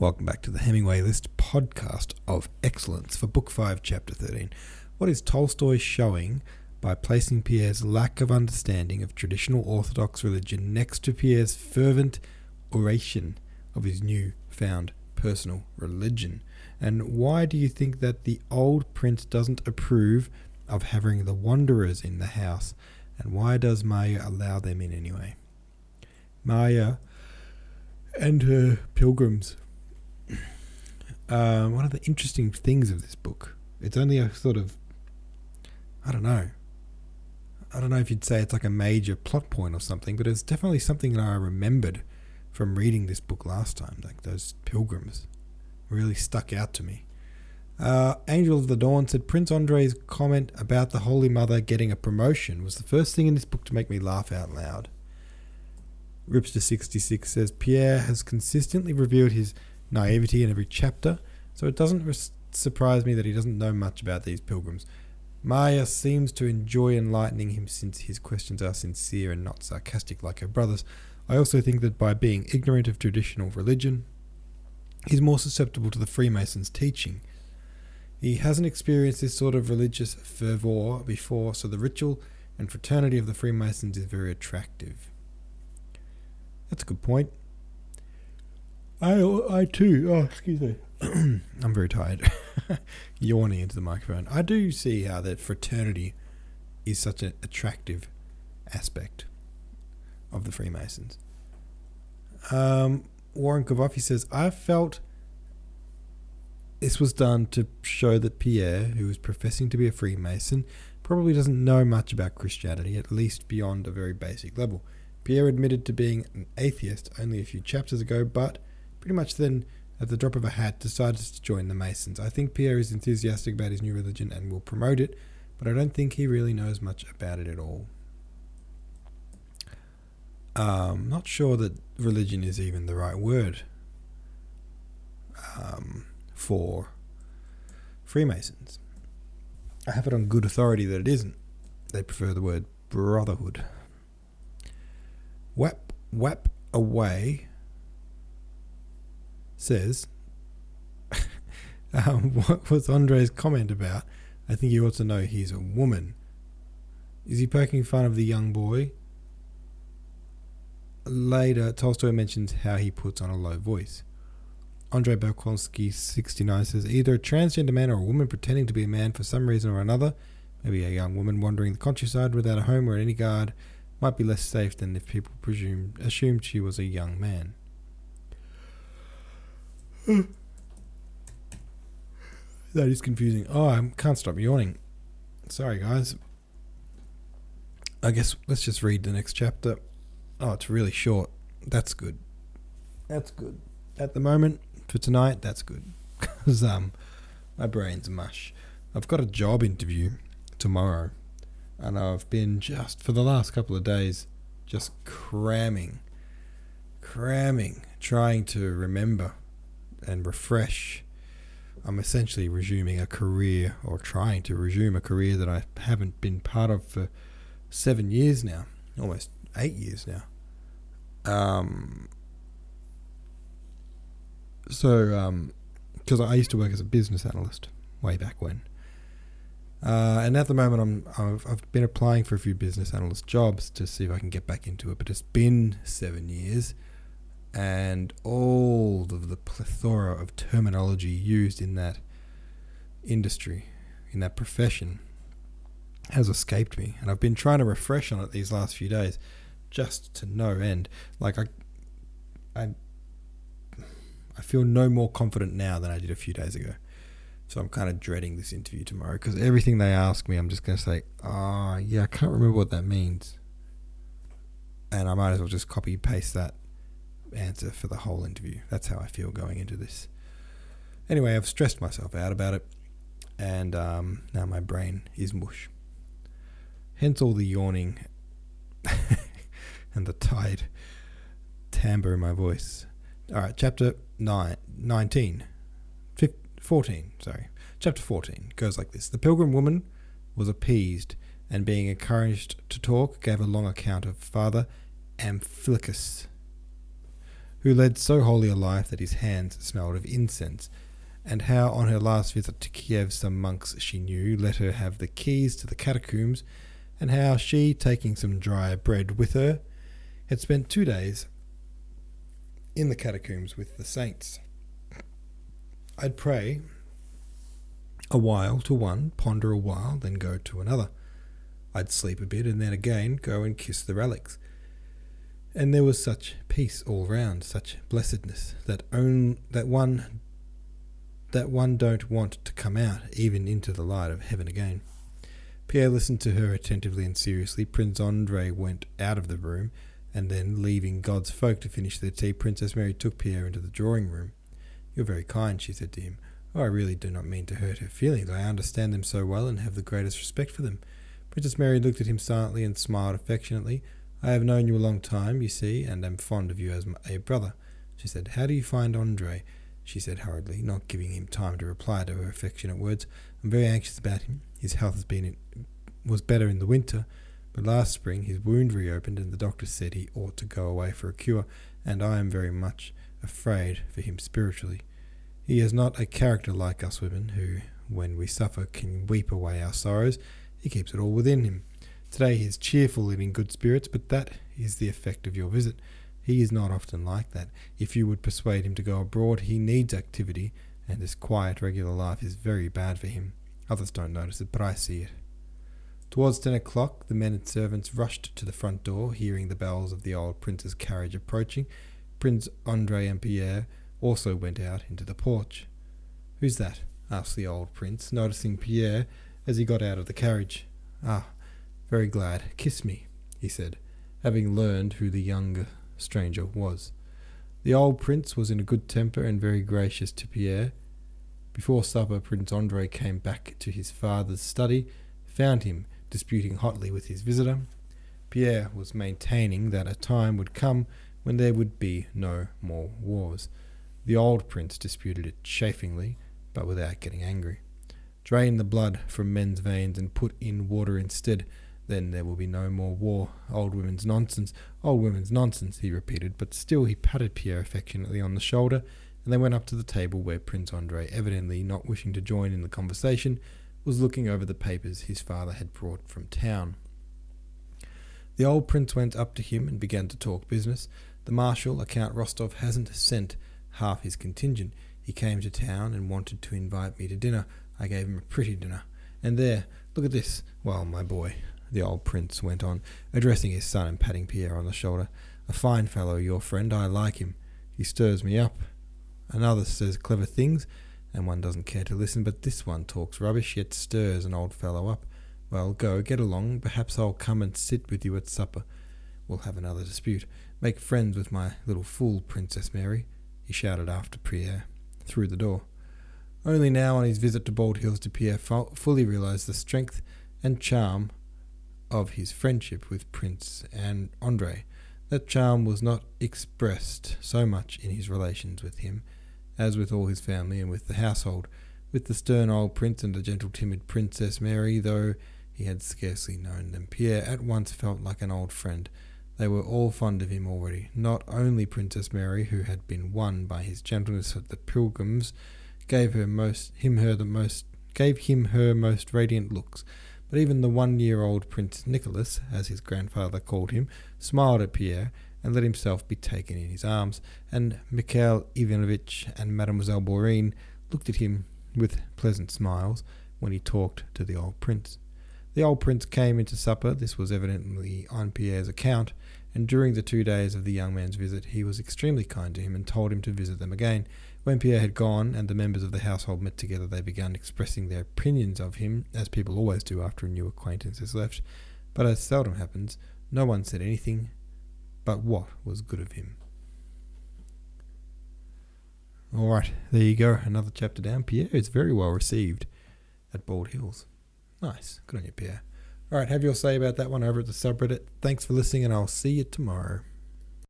Welcome back to the Hemingway List podcast of excellence for Book 5, Chapter 13. What is Tolstoy showing by placing Pierre's lack of understanding of traditional Orthodox religion next to Pierre's fervent oration of his new found personal religion? And why do you think that the old prince doesn't approve of having the wanderers in the house? And why does Maya allow them in anyway? Maya and her pilgrims uh, one of the interesting things of this book. It's only a sort of, I don't know. I don't know if you'd say it's like a major plot point or something, but it's definitely something that I remembered from reading this book last time. Like those pilgrims really stuck out to me. Uh, Angel of the Dawn said Prince Andrei's comment about the Holy Mother getting a promotion was the first thing in this book to make me laugh out loud. Ripster66 says Pierre has consistently revealed his naivety in every chapter, so it doesn't res- surprise me that he doesn't know much about these pilgrims. Maya seems to enjoy enlightening him since his questions are sincere and not sarcastic like her brother's. I also think that by being ignorant of traditional religion, he's more susceptible to the Freemasons' teaching. He hasn't experienced this sort of religious fervour before, so the ritual and fraternity of the Freemasons is very attractive. That's a good point. I I too. Oh, excuse me. I'm very tired. Yawning into the microphone. I do see how that fraternity is such an attractive aspect of the Freemasons. Um, Warren Kavafi says, I felt this was done to show that Pierre, who is professing to be a Freemason, probably doesn't know much about Christianity, at least beyond a very basic level. Pierre admitted to being an atheist only a few chapters ago, but pretty much then, at the drop of a hat, decides to join the Masons. I think Pierre is enthusiastic about his new religion and will promote it, but I don't think he really knows much about it at all. Um, not sure that religion is even the right word um, for Freemasons. I have it on good authority that it isn't. They prefer the word brotherhood. Wap, wap away says, um, what was Andrei's comment about? I think you ought to know he's a woman. Is he poking fun of the young boy? Later, Tolstoy mentions how he puts on a low voice. Andrei Bolkonsky, 69, says either a transgender man or a woman pretending to be a man for some reason or another, maybe a young woman wandering the countryside without a home or any guard, might be less safe than if people presumed, assumed she was a young man. That is confusing. Oh, I can't stop yawning. Sorry, guys. I guess let's just read the next chapter. Oh, it's really short. That's good. That's good. At the moment, for tonight, that's good. Because um, my brain's mush. I've got a job interview tomorrow. And I've been just, for the last couple of days, just cramming, cramming, trying to remember and refresh, I'm essentially resuming a career or trying to resume a career that I haven't been part of for seven years now, almost eight years now. Um, so, because um, I used to work as a business analyst way back when. Uh, and at the moment, I'm I've, I've been applying for a few business analyst jobs to see if I can get back into it. But it's been seven years, and all of the plethora of terminology used in that industry, in that profession, has escaped me. And I've been trying to refresh on it these last few days, just to no end. Like I, I, I feel no more confident now than I did a few days ago. So I'm kind of dreading this interview tomorrow because everything they ask me, I'm just going to say, "Ah, oh, yeah, I can't remember what that means," and I might as well just copy paste that answer for the whole interview. That's how I feel going into this. Anyway, I've stressed myself out about it, and um, now my brain is mush. Hence all the yawning and the tired timbre in my voice. All right, chapter nine, 19, 15, 14, sorry. Chapter 14 goes like this The pilgrim woman was appeased, and being encouraged to talk, gave a long account of Father Amphilochus who led so holy a life that his hands smelled of incense, and how on her last visit to Kiev some monks she knew let her have the keys to the catacombs, and how she, taking some dry bread with her, had spent two days in the catacombs with the saints. I'd pray a while to one, ponder a while, then go to another. I'd sleep a bit and then again go and kiss the relics. And there was such peace all round, such blessedness that own that one that one don't want to come out even into the light of heaven again. Pierre listened to her attentively and seriously. Prince Andrei went out of the room, and then, leaving God's folk to finish their tea, Princess Mary took Pierre into the drawing room. You're very kind, she said to him. Oh, I really do not mean to hurt her feelings. I understand them so well and have the greatest respect for them. Princess Mary looked at him silently and smiled affectionately. I have known you a long time, you see, and am fond of you as a brother. She said, How do you find Andre? She said hurriedly, not giving him time to reply to her affectionate words. I'm very anxious about him. His health has been in, was better in the winter, but last spring his wound reopened, and the doctor said he ought to go away for a cure, and I am very much afraid for him spiritually. He is not a character like us women, who, when we suffer, can weep away our sorrows. He keeps it all within him. Today he is cheerful and in good spirits, but that is the effect of your visit. He is not often like that. If you would persuade him to go abroad, he needs activity, and this quiet, regular life is very bad for him. Others don't notice it, but I see it. Towards ten o'clock, the men and servants rushed to the front door, hearing the bells of the old prince's carriage approaching. Prince Andrei and Pierre also went out into the porch. Who's that? asked the old prince, noticing Pierre as he got out of the carriage. Ah, very glad. Kiss me, he said, having learned who the younger stranger was. The old prince was in a good temper and very gracious to Pierre. Before supper, Prince Andrei came back to his father's study, found him disputing hotly with his visitor. Pierre was maintaining that a time would come when there would be no more wars. The old prince disputed it chaffingly, but without getting angry. Drain the blood from men's veins and put in water instead. Then there will be no more war. Old women's nonsense, old women's nonsense, he repeated, but still he patted Pierre affectionately on the shoulder, and they went up to the table where Prince Andrei, evidently not wishing to join in the conversation, was looking over the papers his father had brought from town. The old prince went up to him and began to talk business. The marshal, Count Rostov, hasn't sent half his contingent. He came to town and wanted to invite me to dinner. I gave him a pretty dinner. And there, look at this. Well, my boy, the old prince went on, addressing his son and patting Pierre on the shoulder. A fine fellow, your friend. I like him. He stirs me up. Another says clever things, and one doesn't care to listen, but this one talks rubbish, yet stirs an old fellow up. Well, go, get along. Perhaps I'll come and sit with you at supper. We'll have another dispute. Make friends with my little fool, Princess Mary, he shouted after Pierre through the door. Only now on his visit to Bald Hills did Pierre fully realize the strength and charm of his friendship with Prince and Andre. That charm was not expressed so much in his relations with him as with all his family and with the household, with the stern old prince and the gentle timid Princess Mary, though he had scarcely known them. Pierre at once felt like an old friend. They were all fond of him already, not only Princess Mary, who had been won by his gentleness at the pilgrims, gave her most him her the most gave him her most radiant looks, but even the one year old Prince Nicholas, as his grandfather called him, smiled at Pierre and let himself be taken in his arms, and Mikhail Ivanovitch and Mademoiselle Bourienne looked at him with pleasant smiles when he talked to the old prince. The old prince came into supper. This was evidently on Pierre's account, and during the two days of the young man's visit, he was extremely kind to him and told him to visit them again. When Pierre had gone and the members of the household met together, they began expressing their opinions of him, as people always do after a new acquaintance has left. But as seldom happens, no one said anything but what was good of him. Alright, there you go, another chapter down. Pierre is very well received at Bald Hills. Nice, good on you, Pierre. Alright, have your say about that one over at the subreddit. Thanks for listening, and I'll see you tomorrow.